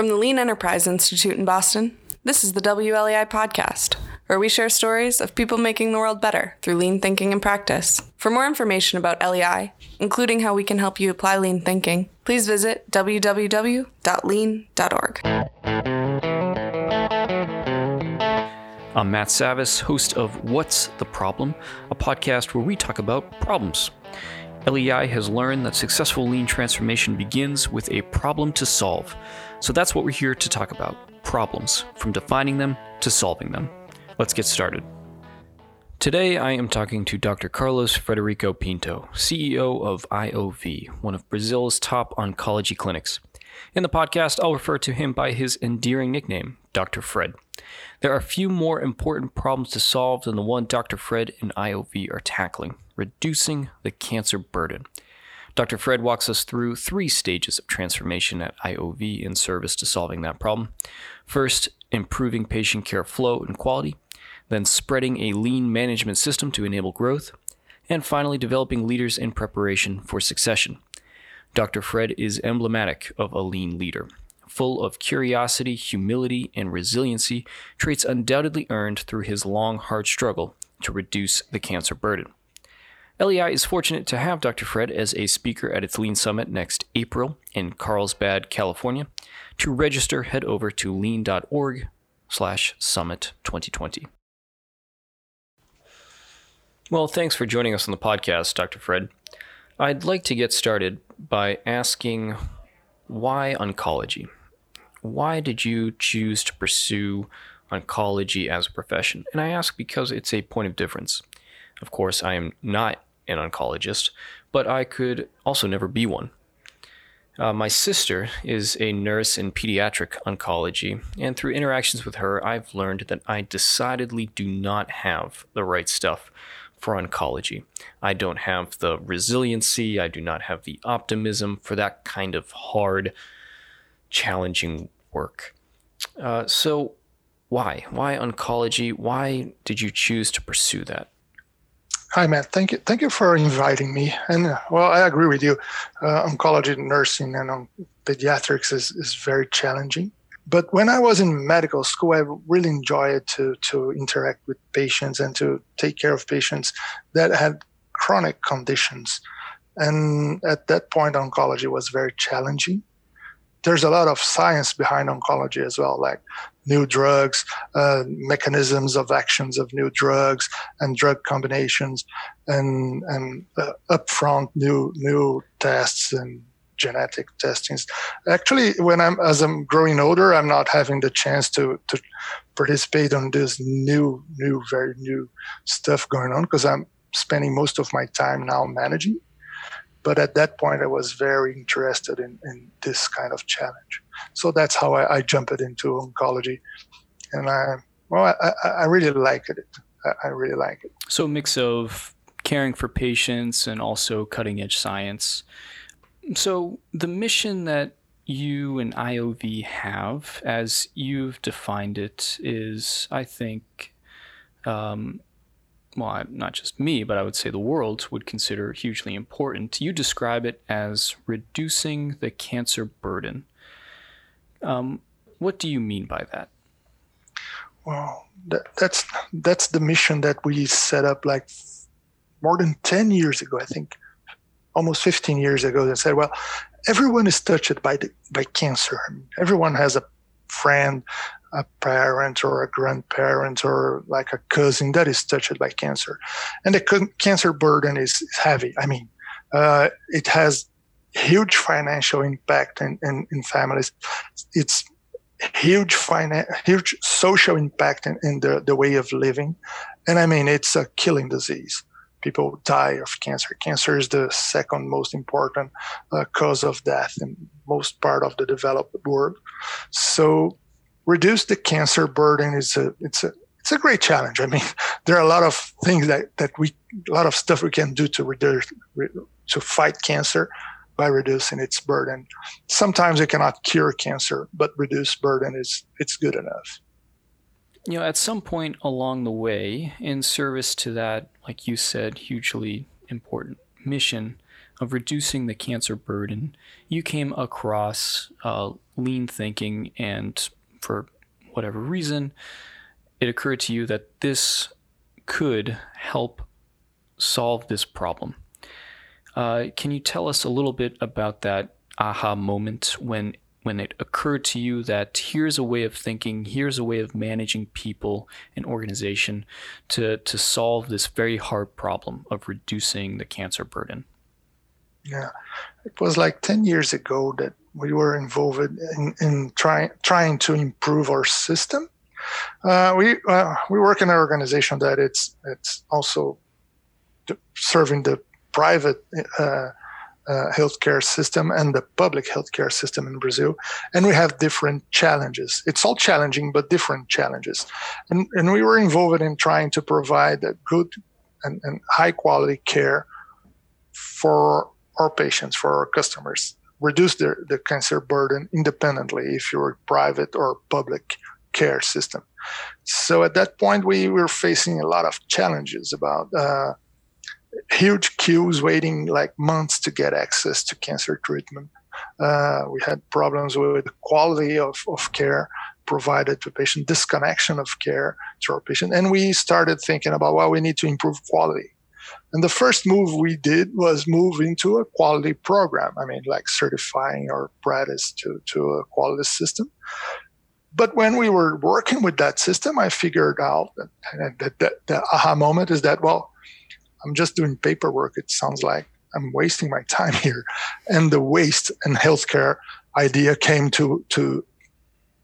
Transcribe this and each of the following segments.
From the Lean Enterprise Institute in Boston, this is the WLEI podcast, where we share stories of people making the world better through lean thinking and practice. For more information about LEI, including how we can help you apply lean thinking, please visit www.lean.org. I'm Matt Savas, host of What's the Problem, a podcast where we talk about problems. LEI has learned that successful lean transformation begins with a problem to solve. So that's what we're here to talk about problems, from defining them to solving them. Let's get started. Today, I am talking to Dr. Carlos Frederico Pinto, CEO of IOV, one of Brazil's top oncology clinics. In the podcast, I'll refer to him by his endearing nickname, Dr. Fred. There are few more important problems to solve than the one Dr. Fred and IOV are tackling reducing the cancer burden. Dr. Fred walks us through three stages of transformation at IOV in service to solving that problem. First, improving patient care flow and quality, then, spreading a lean management system to enable growth, and finally, developing leaders in preparation for succession. Dr. Fred is emblematic of a lean leader, full of curiosity, humility, and resiliency, traits undoubtedly earned through his long, hard struggle to reduce the cancer burden. LEI is fortunate to have Dr. Fred as a speaker at its Lean Summit next April in Carlsbad, California. To register, head over to lean.org slash summit 2020. Well, thanks for joining us on the podcast, Dr. Fred. I'd like to get started by asking why oncology? Why did you choose to pursue oncology as a profession? And I ask because it's a point of difference. Of course, I am not an oncologist, but I could also never be one. Uh, my sister is a nurse in pediatric oncology, and through interactions with her, I've learned that I decidedly do not have the right stuff for oncology. I don't have the resiliency, I do not have the optimism for that kind of hard, challenging work. Uh, so, why? Why oncology? Why did you choose to pursue that? Hi, Matt. Thank you. Thank you for inviting me. And uh, well, I agree with you. Uh, oncology, nursing, and pediatrics is, is very challenging. But when I was in medical school, I really enjoyed to to interact with patients and to take care of patients that had chronic conditions. And at that point, oncology was very challenging there's a lot of science behind oncology as well, like new drugs, uh, mechanisms of actions of new drugs, and drug combinations, and and uh, upfront new new tests and genetic testings. Actually, when I'm as I'm growing older, I'm not having the chance to to participate on this new new very new stuff going on because I'm spending most of my time now managing but at that point, I was very interested in, in this kind of challenge. So that's how I, I jumped into oncology. And I, well, I, I really like it. I really like it. So a mix of caring for patients and also cutting edge science. So the mission that you and IOV have, as you've defined it, is I think um, well, not just me, but I would say the world would consider hugely important. You describe it as reducing the cancer burden. Um, what do you mean by that? Well, that, that's that's the mission that we set up like more than ten years ago. I think almost fifteen years ago. That said, well, everyone is touched by the, by cancer. Everyone has a friend, a parent or a grandparent or like a cousin that is touched by cancer. And the cancer burden is, is heavy. I mean, uh, it has huge financial impact in, in, in families. It's huge finan- huge social impact in, in the, the way of living. And I mean, it's a killing disease. People die of cancer. Cancer is the second most important uh, cause of death in most part of the developed world. So reduce the cancer burden is a it's a it's a great challenge. I mean, there are a lot of things that, that we a lot of stuff we can do to reduce to fight cancer by reducing its burden. Sometimes it cannot cure cancer, but reduce burden is it's good enough. You know, at some point along the way, in service to that, like you said, hugely important mission of reducing the cancer burden, you came across uh, lean thinking, and for whatever reason, it occurred to you that this could help solve this problem. Uh, can you tell us a little bit about that aha moment when when it occurred to you that here's a way of thinking, here's a way of managing people and organization to to solve this very hard problem of reducing the cancer burden? Yeah, it was like ten years ago that we were involved in, in trying trying to improve our system. Uh, we uh, we work in an organization that it's it's also serving the private uh, uh, healthcare system and the public healthcare system in Brazil, and we have different challenges. It's all challenging, but different challenges, and and we were involved in trying to provide a good and, and high quality care for our patients, for our customers, reduce their, the cancer burden independently if you're private or public care system. So at that point, we were facing a lot of challenges about uh, huge queues waiting like months to get access to cancer treatment. Uh, we had problems with the quality of, of care provided to patient, disconnection of care to our patient. And we started thinking about, well, we need to improve quality. And the first move we did was move into a quality program. I mean, like certifying our practice to, to a quality system. But when we were working with that system, I figured out that, that, that the aha moment is that, well, I'm just doing paperwork. It sounds like I'm wasting my time here. And the waste and healthcare idea came to, to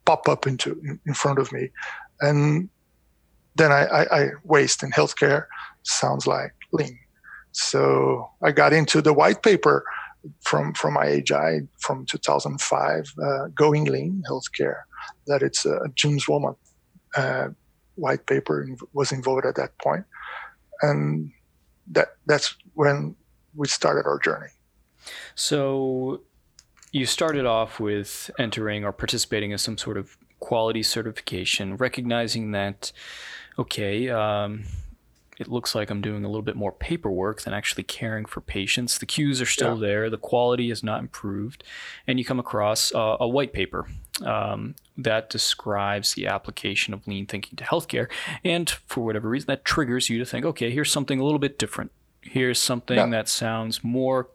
pop up into in front of me. And then I, I, I waste in healthcare sounds like lean. So I got into the white paper from from IHI from 2005, uh, Going Lean Healthcare. That it's a James Womack uh, white paper was involved at that point, and that that's when we started our journey. So you started off with entering or participating in some sort of quality certification, recognizing that okay. Um, it looks like I'm doing a little bit more paperwork than actually caring for patients. The queues are still yeah. there, the quality is not improved, and you come across uh, a white paper um, that describes the application of lean thinking to healthcare. And for whatever reason, that triggers you to think, okay, here's something a little bit different. Here's something yeah. that sounds more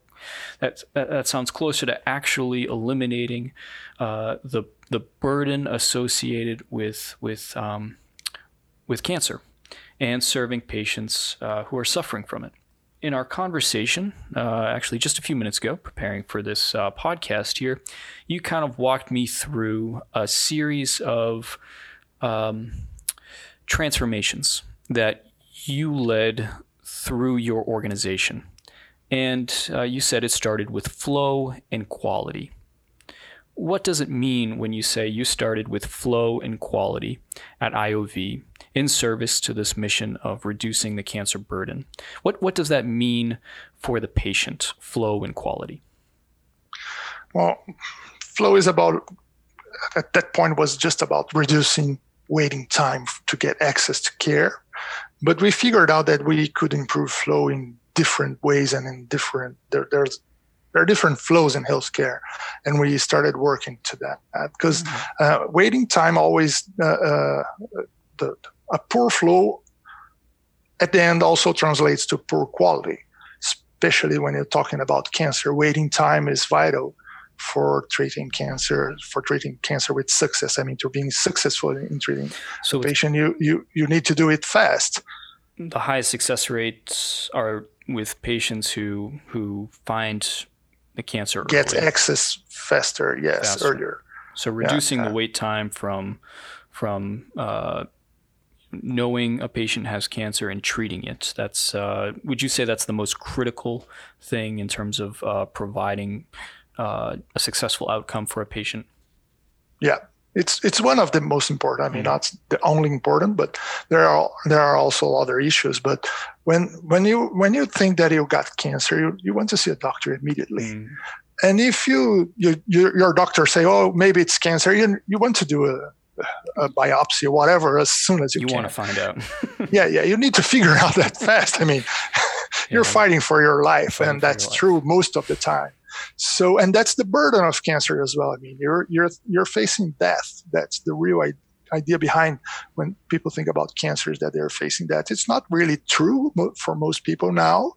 that, that, that sounds closer to actually eliminating uh, the the burden associated with with um, with cancer and serving patients uh, who are suffering from it. In our conversation, uh, actually just a few minutes ago, preparing for this uh, podcast here, you kind of walked me through a series of um, transformations that you led through your organization. And uh, you said it started with flow and quality. What does it mean when you say you started with flow and quality at IOV in service to this mission of reducing the cancer burden. What, what does that mean for the patient, flow and quality? Well, flow is about, at that point, was just about reducing waiting time to get access to care. But we figured out that we could improve flow in different ways and in different, there, there's there are different flows in healthcare, and we started working to that because mm-hmm. uh, waiting time always uh, uh, the, a poor flow at the end also translates to poor quality, especially when you're talking about cancer. Waiting time is vital for treating cancer, for treating cancer with success. I mean, to being successful in treating so the patient, you, you, you need to do it fast. The highest success rates are with patients who who find the cancer get access faster, yes, faster. earlier. So reducing yeah, the wait time from from uh, knowing a patient has cancer and treating it. That's uh, would you say that's the most critical thing in terms of uh, providing uh, a successful outcome for a patient? Yeah, it's it's one of the most important. I mean, mm-hmm. not the only important, but there are there are also other issues. But when when you when you think that you got cancer, you, you want to see a doctor immediately. Mm. And if you, you, you your doctor say, oh, maybe it's cancer, you you want to do a a biopsy or whatever as soon as you, can you can. want to find out. yeah, yeah. You need to figure out that fast. I mean, you're yeah. fighting for your life, and that's true most of the time. So, and that's the burden of cancer as well. I mean, you're you're you're facing death. That's the real idea behind when people think about cancers that they're facing that. It's not really true for most people now,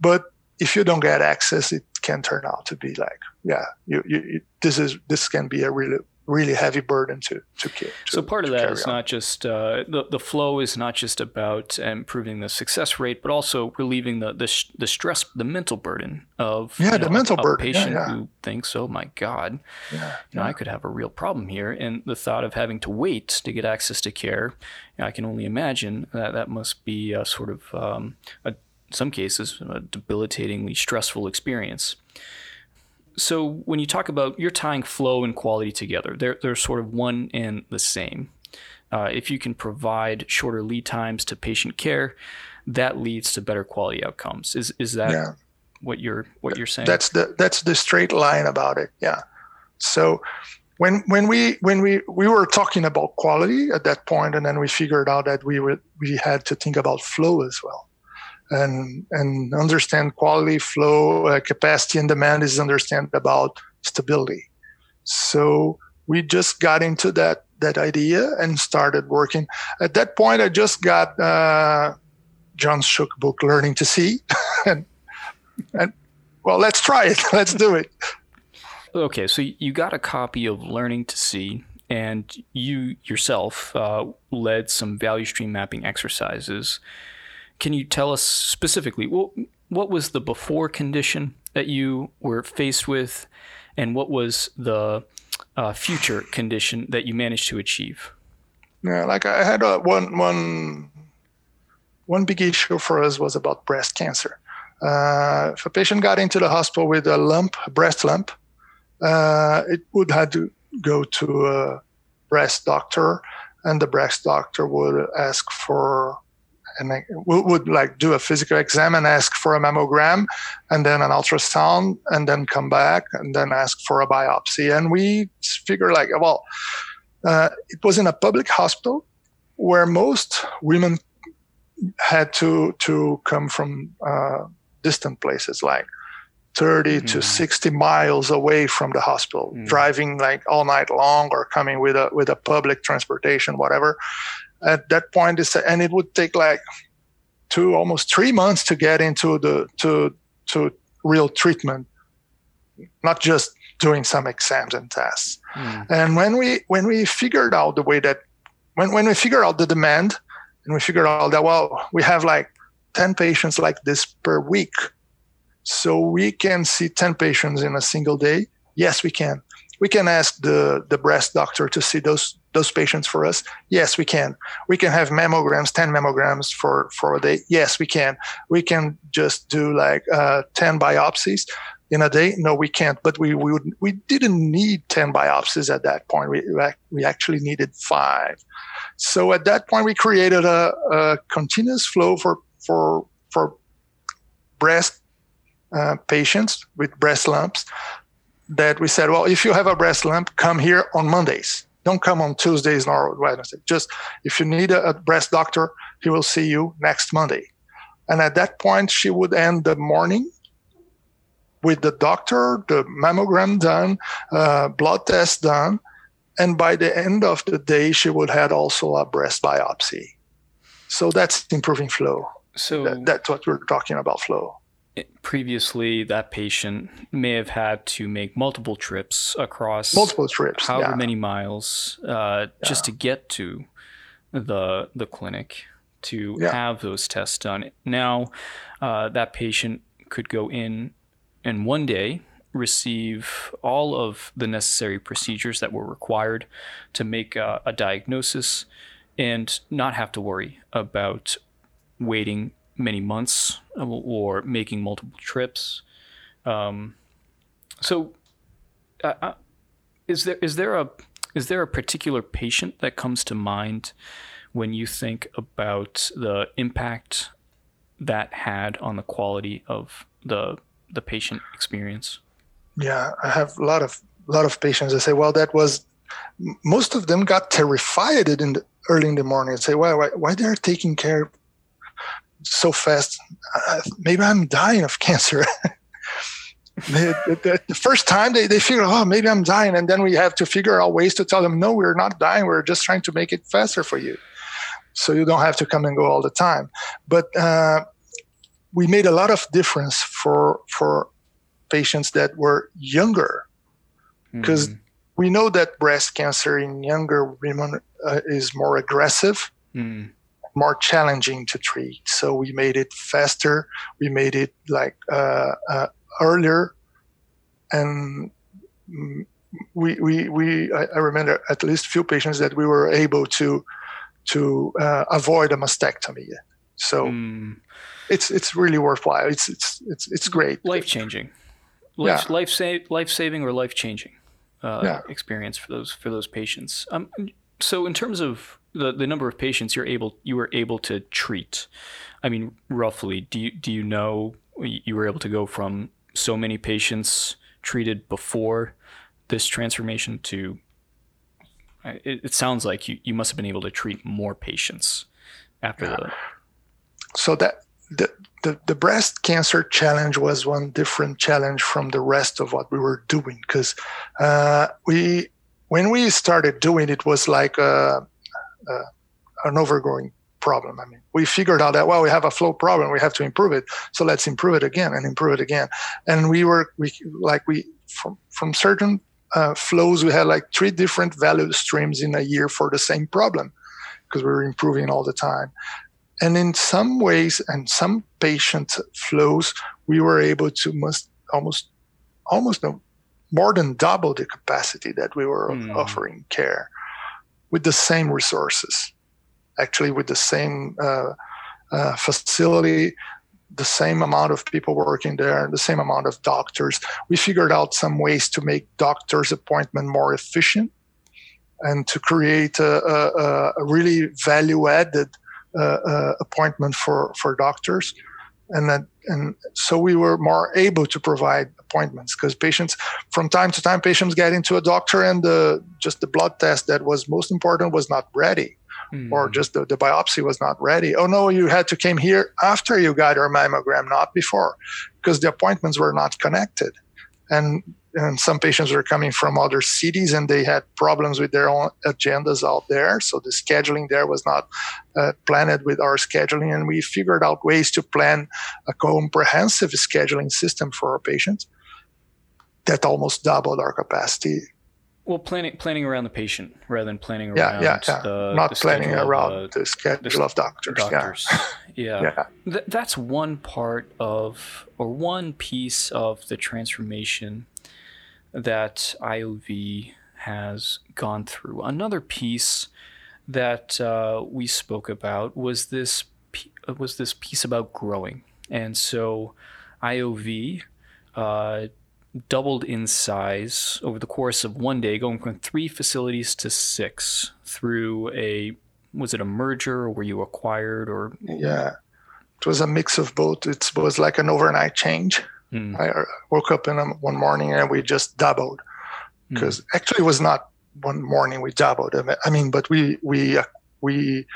but if you don't get access, it can turn out to be like, yeah, you, you, this is this can be a really really heavy burden to to, to so part of that is on. not just uh, the the flow is not just about improving the success rate, but also relieving the the, the stress, the mental burden of yeah, the know, mental a, burden. A patient yeah, yeah. who thinks, oh my god, yeah, you know, I could have a real problem here, and the thought of having to wait to get access to care, you know, I can only imagine that that must be a sort of um, a, in some cases a debilitatingly stressful experience so when you talk about you're tying flow and quality together, they're they're sort of one and the same. Uh, if you can provide shorter lead times to patient care, that leads to better quality outcomes. Is is that yeah. what you're what you're saying? That's the that's the straight line about it. Yeah. So when when we when we we were talking about quality at that point, and then we figured out that we would we had to think about flow as well and and understand quality flow uh, capacity and demand is understand about stability. So we just got into that that idea and started working. At that point i just got uh, john shook book learning to see. And and well let's try it. Let's do it. Okay so you got a copy of learning to see and you yourself uh, led some value stream mapping exercises can you tell us specifically what, what was the before condition that you were faced with, and what was the uh, future condition that you managed to achieve? Yeah, like I had a, one one one big issue for us was about breast cancer. Uh, if a patient got into the hospital with a lump, a breast lump, uh, it would have to go to a breast doctor, and the breast doctor would ask for and I would, would like do a physical exam and ask for a mammogram and then an ultrasound and then come back and then ask for a biopsy. And we figure like, well, uh, it was in a public hospital where most women had to to come from uh, distant places like 30 mm-hmm. to 60 miles away from the hospital mm-hmm. driving like all night long or coming with a with a public transportation whatever at that point and it would take like two almost three months to get into the to to real treatment not just doing some exams and tests mm. and when we when we figured out the way that when, when we figured out the demand and we figured out that well we have like 10 patients like this per week so we can see 10 patients in a single day yes we can we can ask the the breast doctor to see those those patients for us? Yes, we can. We can have mammograms, 10 mammograms for, for a day. Yes, we can. We can just do like uh, 10 biopsies in a day. No, we can't. But we, we, would, we didn't need 10 biopsies at that point. We, we actually needed five. So at that point, we created a, a continuous flow for, for, for breast uh, patients with breast lumps that we said, well, if you have a breast lump, come here on Mondays don't come on Tuesdays nor Wednesday. Just if you need a, a breast doctor, he will see you next Monday. And at that point, she would end the morning with the doctor, the mammogram done, uh, blood test done, and by the end of the day, she would have also a breast biopsy. So that's improving flow. So that, that's what we're talking about flow previously that patient may have had to make multiple trips across multiple trips however yeah. many miles uh, yeah. just to get to the the clinic to yeah. have those tests done now uh, that patient could go in and one day receive all of the necessary procedures that were required to make a, a diagnosis and not have to worry about waiting many months uh, or making multiple trips. Um, so, uh, uh, is there is there a is there a particular patient that comes to mind when you think about the impact that had on the quality of the the patient experience? Yeah, I have a lot of lot of patients that say, "Well, that was." Most of them got terrified in the, early in the morning and say, "Why, why, why they're taking care so fast. Uh, maybe I'm dying of cancer. the, the, first time they, they figure, oh, maybe I'm dying. And then we have to figure out ways to tell them, no, we're not dying. We're just trying to make it faster for you. So you don't have to come and go all the time. But uh, we made a lot of difference for, for patients that were younger because mm-hmm. we know that breast cancer in younger women uh, is more aggressive. Mm more challenging to treat. So we made it faster. We made it like uh, uh, earlier, and we we we I, I, remember at least few patients that we were able to to uh, avoid a mastectomy. So mm. it's it's really worthwhile. It's it's it's it's great. Life changing, life yeah. life save life saving or life changing uh, yeah. experience for those for those patients. Um, so in terms of the, the number of patients you're able you were able to treat, I mean roughly, do you do you know you were able to go from so many patients treated before this transformation to it, it sounds like you, you must have been able to treat more patients after yeah. so that the, the the breast cancer challenge was one different challenge from the rest of what we were doing because uh, we when we started doing it was like a, a, an overgrowing problem. I mean, we figured out that well, we have a flow problem, we have to improve it, so let's improve it again and improve it again. And we were we like we from from certain uh, flows we had like three different value streams in a year for the same problem because we were improving all the time. And in some ways and some patient flows, we were able to must almost almost no, more than double the capacity that we were mm. offering care with the same resources actually with the same uh, uh, facility, the same amount of people working there, the same amount of doctors. We figured out some ways to make doctors' appointment more efficient and to create a, a, a really value-added uh, uh, appointment for, for doctors. And that, and so we were more able to provide appointments because patients, from time to time, patients get into a doctor and the, just the blood test that was most important was not ready mm. or just the, the biopsy was not ready. Oh no, you had to came here after you got your mammogram, not before, because the appointments were not connected. And and some patients were coming from other cities and they had problems with their own agendas out there. So the scheduling there was not uh, planned with our scheduling. And we figured out ways to plan a comprehensive scheduling system for our patients that almost doubled our capacity well, planning planning around the patient rather than planning around yeah, yeah, yeah. The, not the planning around of, uh, the schedule the, of doctors. doctors. Yeah, yeah. yeah. Th- that's one part of or one piece of the transformation that IOV has gone through. Another piece that uh, we spoke about was this was this piece about growing, and so IOV. Uh, doubled in size over the course of one day, going from three facilities to six through a was it a merger? Or were you acquired? Or yeah. It was a mix of both. It was like an overnight change mm. i woke up in a, one morning and we just doubled because mm. actually it was not one morning we doubled i mean but we we uh, we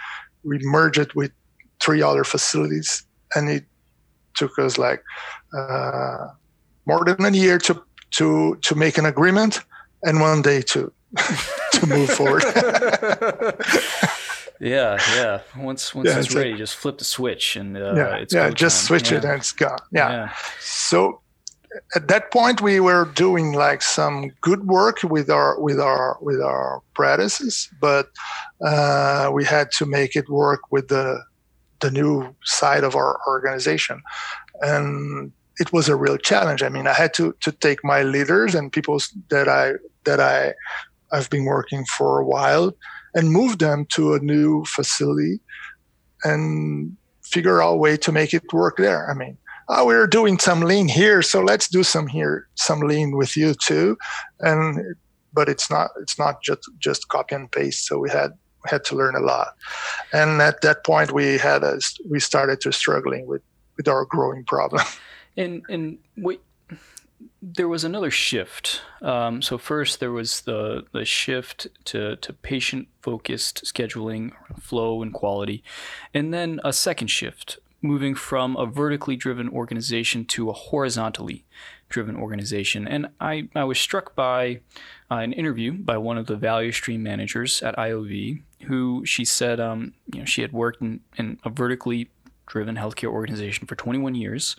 we merged it with three other facilities and it took us like uh, more than a year to to to make an agreement and one day to to move forward. yeah, yeah. Once once yeah, it's, it's ready, like, just flip the switch and uh, yeah, it's yeah. Just time. switch yeah. it and it's gone. Yeah. yeah. So at that point, we were doing like some good work with our with our with our practices, but uh, we had to make it work with the the new side of our organization, and it was a real challenge. I mean, I had to to take my leaders and people that I that I I've been working for a while and move them to a new facility and figure out a way to make it work there. I mean, oh, we're doing some lean here, so let's do some here, some lean with you too. And but it's not it's not just just copy and paste. So we had had to learn a lot. And at that point, we had a, we started to struggling with with our growing problem. And and wait, there was another shift. Um, so first there was the the shift to to patient focused scheduling, flow and quality, and then a second shift moving from a vertically driven organization to a horizontally driven organization. And I, I was struck by uh, an interview by one of the value stream managers at IOV, who she said um, you know, she had worked in, in a vertically driven healthcare organization for 21 years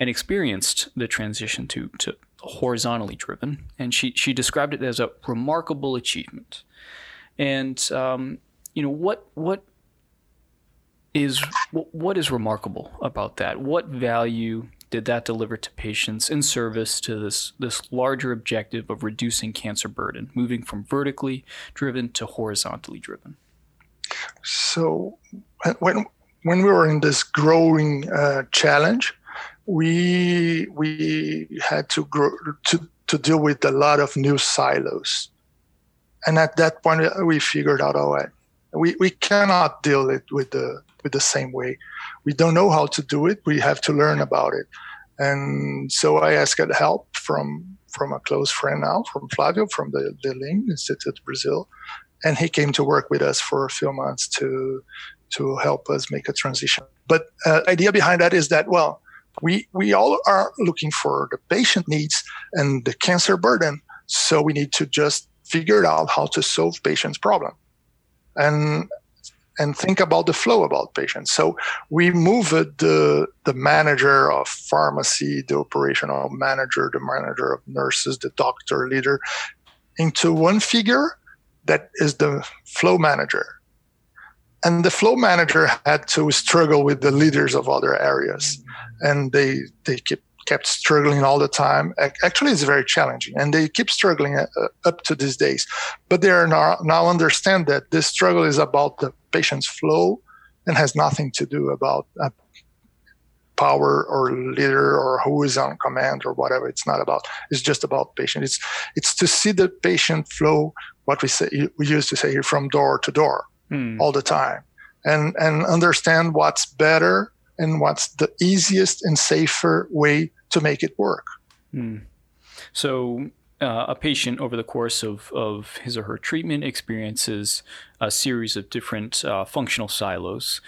and experienced the transition to, to horizontally driven. And she, she described it as a remarkable achievement. And, um, you know, what, what is, what is remarkable about that? What value did that deliver to patients in service to this, this larger objective of reducing cancer burden, moving from vertically driven to horizontally driven? So when, when we were in this growing uh, challenge, we we had to grow to to deal with a lot of new silos, and at that point we figured out, oh, we we cannot deal it with the with the same way. We don't know how to do it. We have to learn about it, and so I asked help from from a close friend now, from Flavio, from the the Lean Institute Brazil, and he came to work with us for a few months to to help us make a transition. But uh, idea behind that is that well, we we all are looking for the patient needs and the cancer burden, so we need to just figure out how to solve patients' problem, and and think about the flow about patients. So we moved the the manager of pharmacy, the operational manager, the manager of nurses, the doctor leader, into one figure that is the flow manager. And the flow manager had to struggle with the leaders of other areas and they they kept kept struggling all the time. Actually it's very challenging and they keep struggling uh, up to these days. But they are now, now understand that this struggle is about the patient's flow and has nothing to do about uh, power or leader or who is on command or whatever. It's not about it's just about patient. It's it's to see the patient flow what we say we used to say here from door to door mm. all the time and and understand what's better and what's the easiest and safer way to make it work. Mm. So uh, a patient over the course of, of his or her treatment experiences a series of different uh, functional silos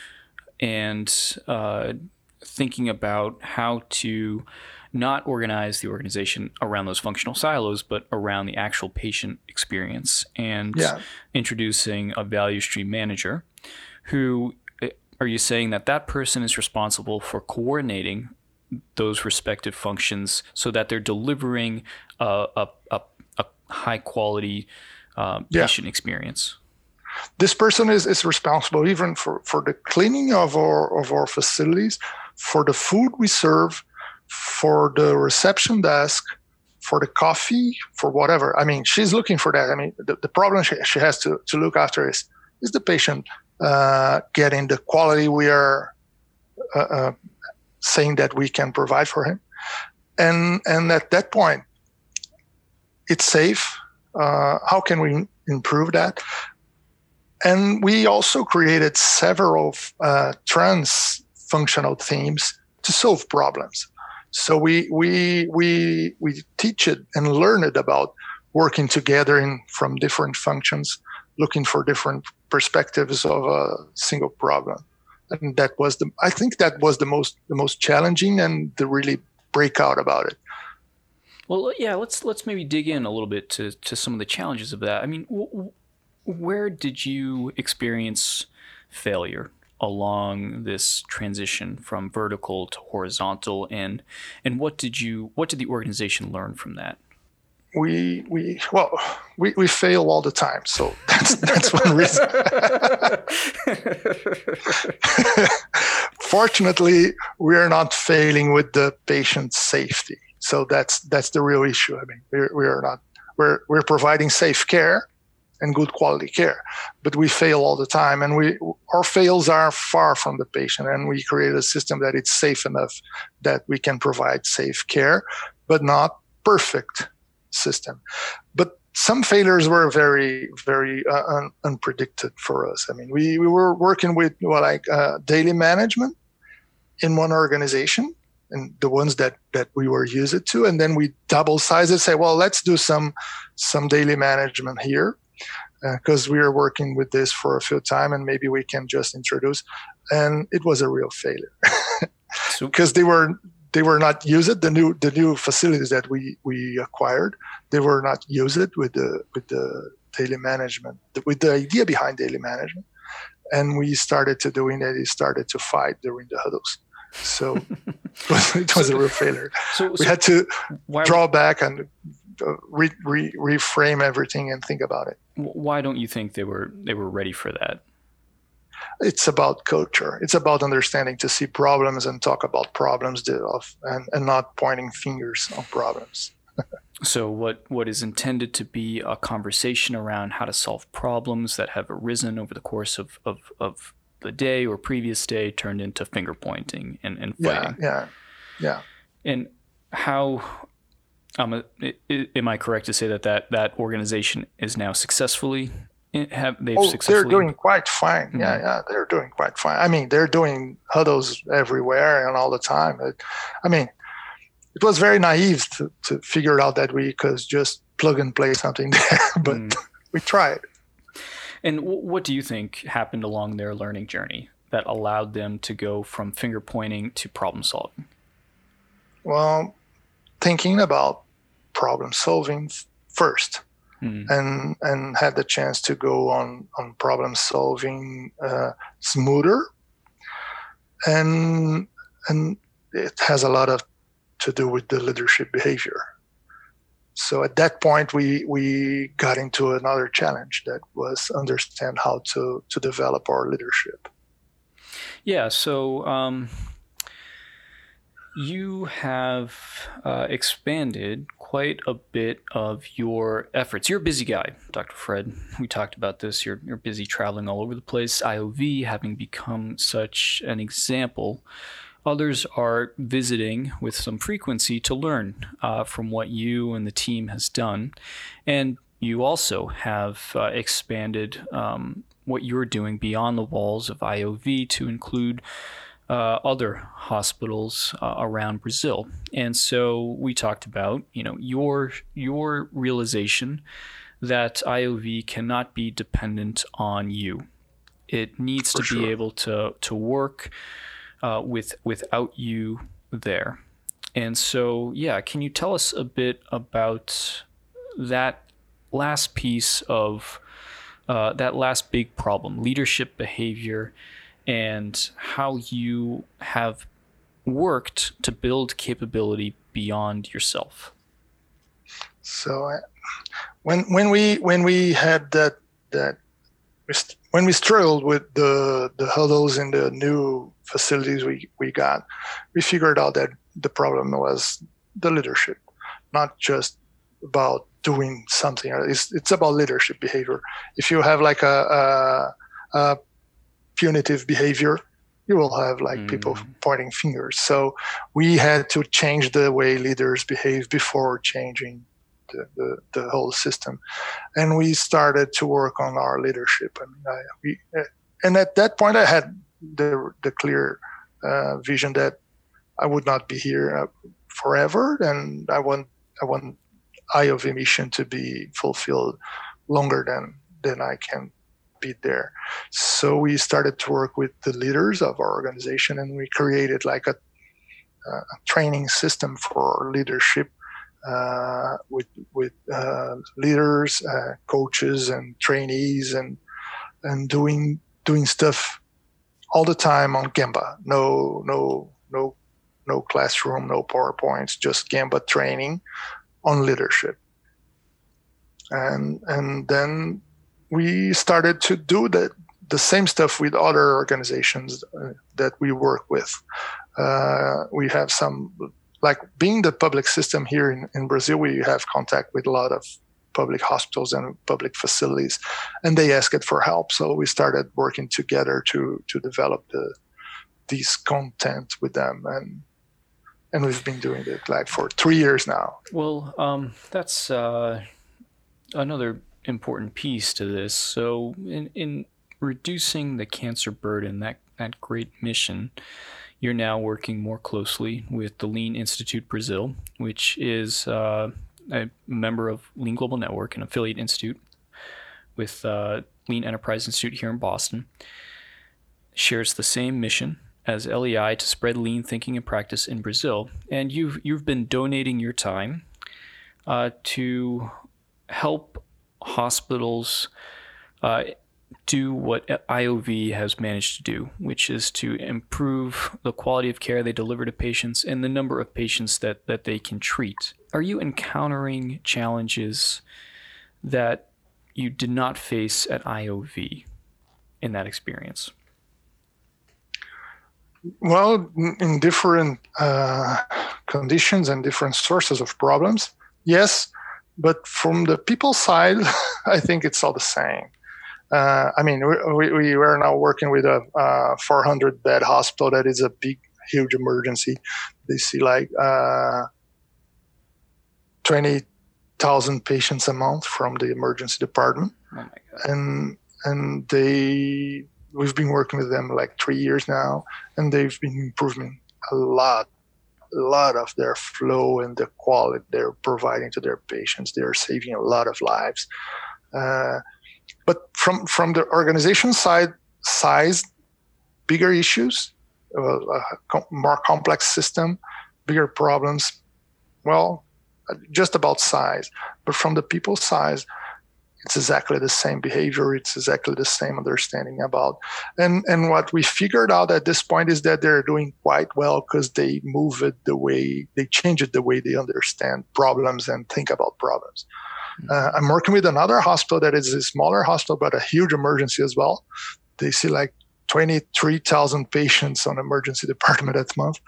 and uh, thinking about how to not organize the organization around those functional silos, but around the actual patient experience and yeah. introducing a value stream manager who are you saying that that person is responsible for coordinating those respective functions so that they're delivering a, a, a, a high quality um, patient yeah. experience? This person is, is responsible even for, for the cleaning of our of our facilities, for the food we serve, for the reception desk, for the coffee, for whatever. I mean, she's looking for that. I mean, the, the problem she, she has to, to look after is is the patient uh, getting the quality we are uh, uh, saying that we can provide for him, and and at that point, it's safe. Uh, how can we improve that? And we also created several uh, trans functional themes to solve problems. So we we we we teach it and learn it about working together in from different functions, looking for different perspectives of a single problem. And that was the I think that was the most the most challenging and the really breakout about it. Well, yeah, let's let's maybe dig in a little bit to to some of the challenges of that. I mean, w- where did you experience failure along this transition from vertical to horizontal and and what did you what did the organization learn from that we we well we, we fail all the time so that's that's one reason fortunately we are not failing with the patient safety so that's that's the real issue i mean we're, we are not we're we're providing safe care and good quality care. But we fail all the time, and we our fails are far from the patient. And we create a system that it's safe enough that we can provide safe care, but not perfect system. But some failures were very, very uh, un- unpredicted for us. I mean, we, we were working with well, like uh, daily management in one organization, and the ones that that we were used to, and then we double size it, say, well, let's do some some daily management here, because uh, we are working with this for a few time and maybe we can just introduce and it was a real failure because they were they were not used. The new the new facilities that we we acquired, they were not used with the with the daily management with the idea behind daily management, and we started to doing it. He started to fight during the huddles. So it was a real failure. So, we so had to draw back and uh, re, re, reframe everything and think about it. Why don't you think they were they were ready for that? It's about culture. It's about understanding to see problems and talk about problems of, and, and not pointing fingers on problems. so what what is intended to be a conversation around how to solve problems that have arisen over the course of, of, of the day or previous day turned into finger pointing and, and fighting. Yeah, yeah, yeah. And how um, am I correct to say that that, that organization is now successfully have they've oh, successfully they're doing quite fine. Mm-hmm. Yeah, yeah, they're doing quite fine. I mean, they're doing huddles everywhere and all the time. It, I mean, it was very naive to, to figure out that we could just plug and play something there, but mm. we tried. And what do you think happened along their learning journey that allowed them to go from finger pointing to problem solving? Well, thinking about problem solving first. Mm. And and had the chance to go on on problem solving uh, smoother, and and it has a lot of to do with the leadership behavior. So at that point we we got into another challenge that was understand how to to develop our leadership. Yeah so um, you have uh, expanded quite a bit of your efforts. You're a busy guy, Dr. Fred. We talked about this. You're, you're busy traveling all over the place. IOV having become such an example Others are visiting with some frequency to learn uh, from what you and the team has done. And you also have uh, expanded um, what you're doing beyond the walls of IOV to include uh, other hospitals uh, around Brazil. And so we talked about, you know, your your realization that IOV cannot be dependent on you. It needs For to sure. be able to to work uh, with without you there. And so, yeah, can you tell us a bit about that last piece of uh, that last big problem, leadership behavior, and how you have worked to build capability beyond yourself? So, uh, when when we when we had that that when we struggled with the the huddles in the new facilities we, we got, we figured out that the problem was the leadership, not just about doing something. It's, it's about leadership behavior. If you have like a, a, a punitive behavior, you will have like mm. people pointing fingers. So we had to change the way leaders behave before changing the, the, the whole system. And we started to work on our leadership. I mean, I, we, and at that point, I had the the clear uh, vision that I would not be here uh, forever, and I want I want IOV mission to be fulfilled longer than than I can there. So we started to work with the leaders of our organization, and we created like a, a training system for leadership uh, with with uh, leaders, uh, coaches, and trainees, and and doing doing stuff all the time on Gemba. No, no, no, no classroom, no PowerPoints, just Gemba training on leadership. And and then we started to do that the same stuff with other organizations uh, that we work with. Uh, we have some like being the public system here in, in Brazil, we have contact with a lot of public hospitals and public facilities, and they asked for help. So we started working together to to develop the these content with them, and and we've been doing it like for three years now. Well, um, that's uh, another important piece to this. So in in reducing the cancer burden, that that great mission. You're now working more closely with the Lean Institute Brazil, which is uh, a member of Lean Global Network, an affiliate institute with uh, Lean Enterprise Institute here in Boston. Shares the same mission as LEI to spread lean thinking and practice in Brazil, and you've you've been donating your time uh, to help hospitals uh, do what IOV has managed to do, which is to improve the quality of care they deliver to patients and the number of patients that, that they can treat. Are you encountering challenges that you did not face at IOV in that experience? Well, in different uh, conditions and different sources of problems, yes. But from the people side, I think it's all the same. Uh, I mean, we, we are now working with a uh, 400 bed hospital that is a big, huge emergency. They see like uh, 20,000 patients a month from the emergency department. Oh and and they we've been working with them like three years now, and they've been improving a lot, lot of their flow and the quality they're providing to their patients. They are saving a lot of lives. Uh, but from from the organization side, size, bigger issues, uh, a more complex system, bigger problems. Well, just about size. But from the people size, it's exactly the same behavior. It's exactly the same understanding about. And and what we figured out at this point is that they're doing quite well because they move it the way they change it the way they understand problems and think about problems. Uh, I'm working with another hospital that is a smaller hospital, but a huge emergency as well. They see like 23,000 patients on emergency department that month,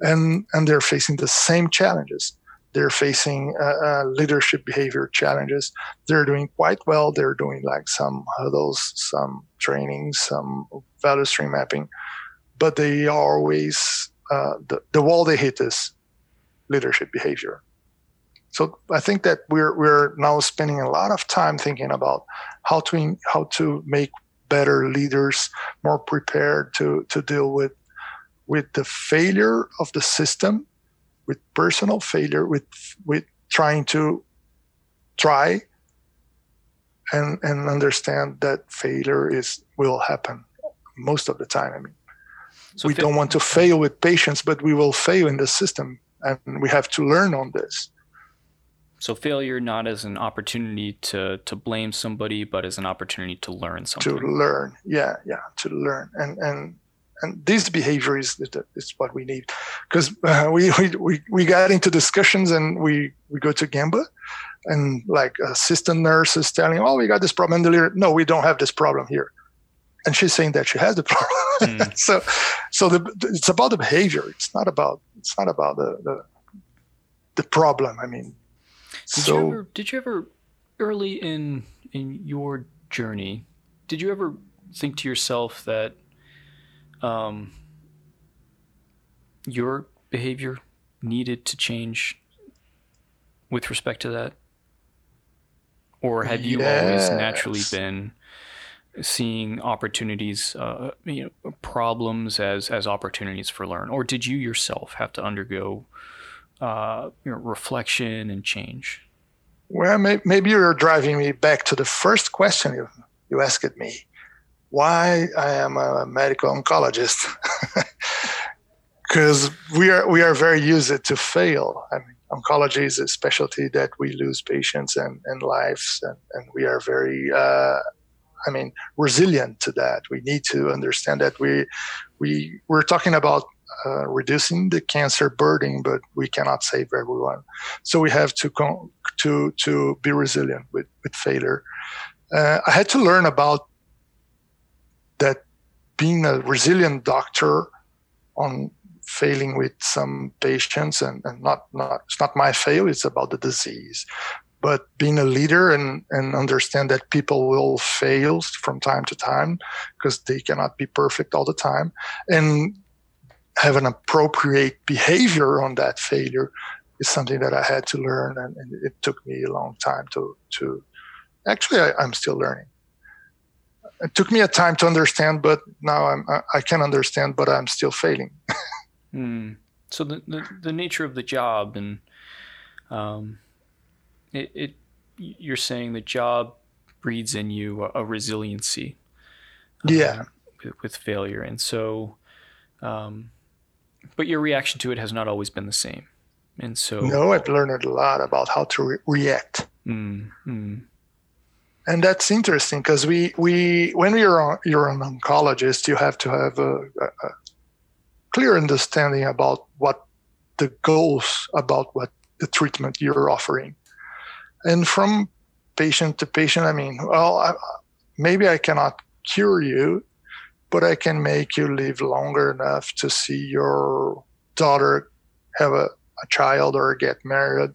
and and they're facing the same challenges. They're facing uh, uh, leadership behavior challenges. They're doing quite well. They're doing like some huddles, some training, some value stream mapping, but they are always uh, the the wall they hit is leadership behavior so I think that we're we're now spending a lot of time thinking about how to how to make better leaders more prepared to to deal with with the failure of the system, with personal failure, with with trying to try and and understand that failure is will happen most of the time. I mean, so we fa- don't want to fail with patients, but we will fail in the system, and we have to learn on this. So failure not as an opportunity to to blame somebody, but as an opportunity to learn something. To learn, yeah, yeah, to learn, and and and this behavior is is what we need, because uh, we, we we got into discussions and we we go to Gemba, and like assistant nurse is telling, oh, we got this problem, and the leader, no, we don't have this problem here, and she's saying that she has the problem. Mm. so so the, it's about the behavior. It's not about it's not about the the, the problem. I mean did so, you ever did you ever early in in your journey, did you ever think to yourself that um, your behavior needed to change with respect to that? Or have you yes. always naturally been seeing opportunities, uh, you know, problems as as opportunities for learn, or did you yourself have to undergo uh, you know, reflection and change? Well, maybe you're driving me back to the first question you, you asked me why I am a medical oncologist. Because we are, we are very used to fail. I mean, oncology is a specialty that we lose patients and, and lives, and, and we are very uh, I mean, resilient to that. We need to understand that we we we're talking about uh, reducing the cancer burden, but we cannot save everyone. So we have to con- to to be resilient with with failure. Uh, I had to learn about that being a resilient doctor on failing with some patients and, and not not it's not my fail it's about the disease but being a leader and, and understand that people will fail from time to time because they cannot be perfect all the time and have an appropriate behavior on that failure is something that I had to learn, and, and it took me a long time to to. Actually, I, am still learning. It took me a time to understand, but now I'm I can understand, but I'm still failing. mm. So the, the, the nature of the job and um, it, it you're saying the job breeds in you a, a resiliency. Um, yeah. With, with failure, and so Um, but your reaction to it has not always been the same. And so. No, I've learned a lot about how to re- react. Mm, mm. And that's interesting because we, we when you're you're an oncologist, you have to have a, a, clear understanding about what the goals about what the treatment you're offering. And from patient to patient, I mean, well, I, maybe I cannot cure you, but I can make you live longer enough to see your daughter have a, a child or get married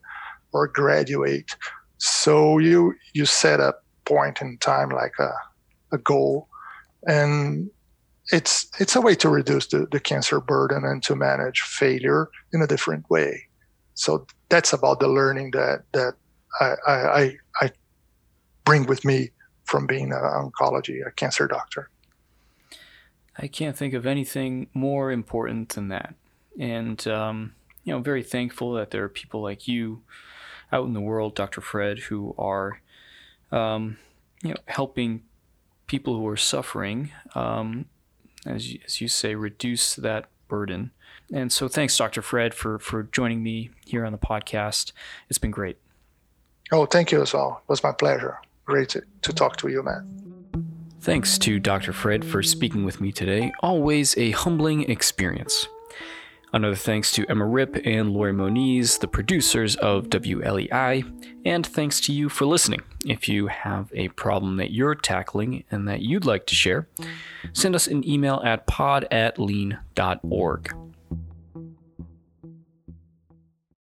or graduate. So you you set a point in time like a, a goal, and it's it's a way to reduce the, the cancer burden and to manage failure in a different way. So that's about the learning that that I I, I bring with me from being an oncology, a cancer doctor. I can't think of anything more important than that. And, um, you know, very thankful that there are people like you out in the world, Dr. Fred, who are, um, you know, helping people who are suffering, um, as, you, as you say, reduce that burden. And so thanks, Dr. Fred, for, for joining me here on the podcast. It's been great. Oh, thank you as well. It was my pleasure. Great to, to talk to you, man. Thanks to Dr. Fred for speaking with me today. Always a humbling experience. Another thanks to Emma Rip and Lori Moniz, the producers of WLEI, and thanks to you for listening. If you have a problem that you're tackling and that you'd like to share, send us an email at pod at lean.org.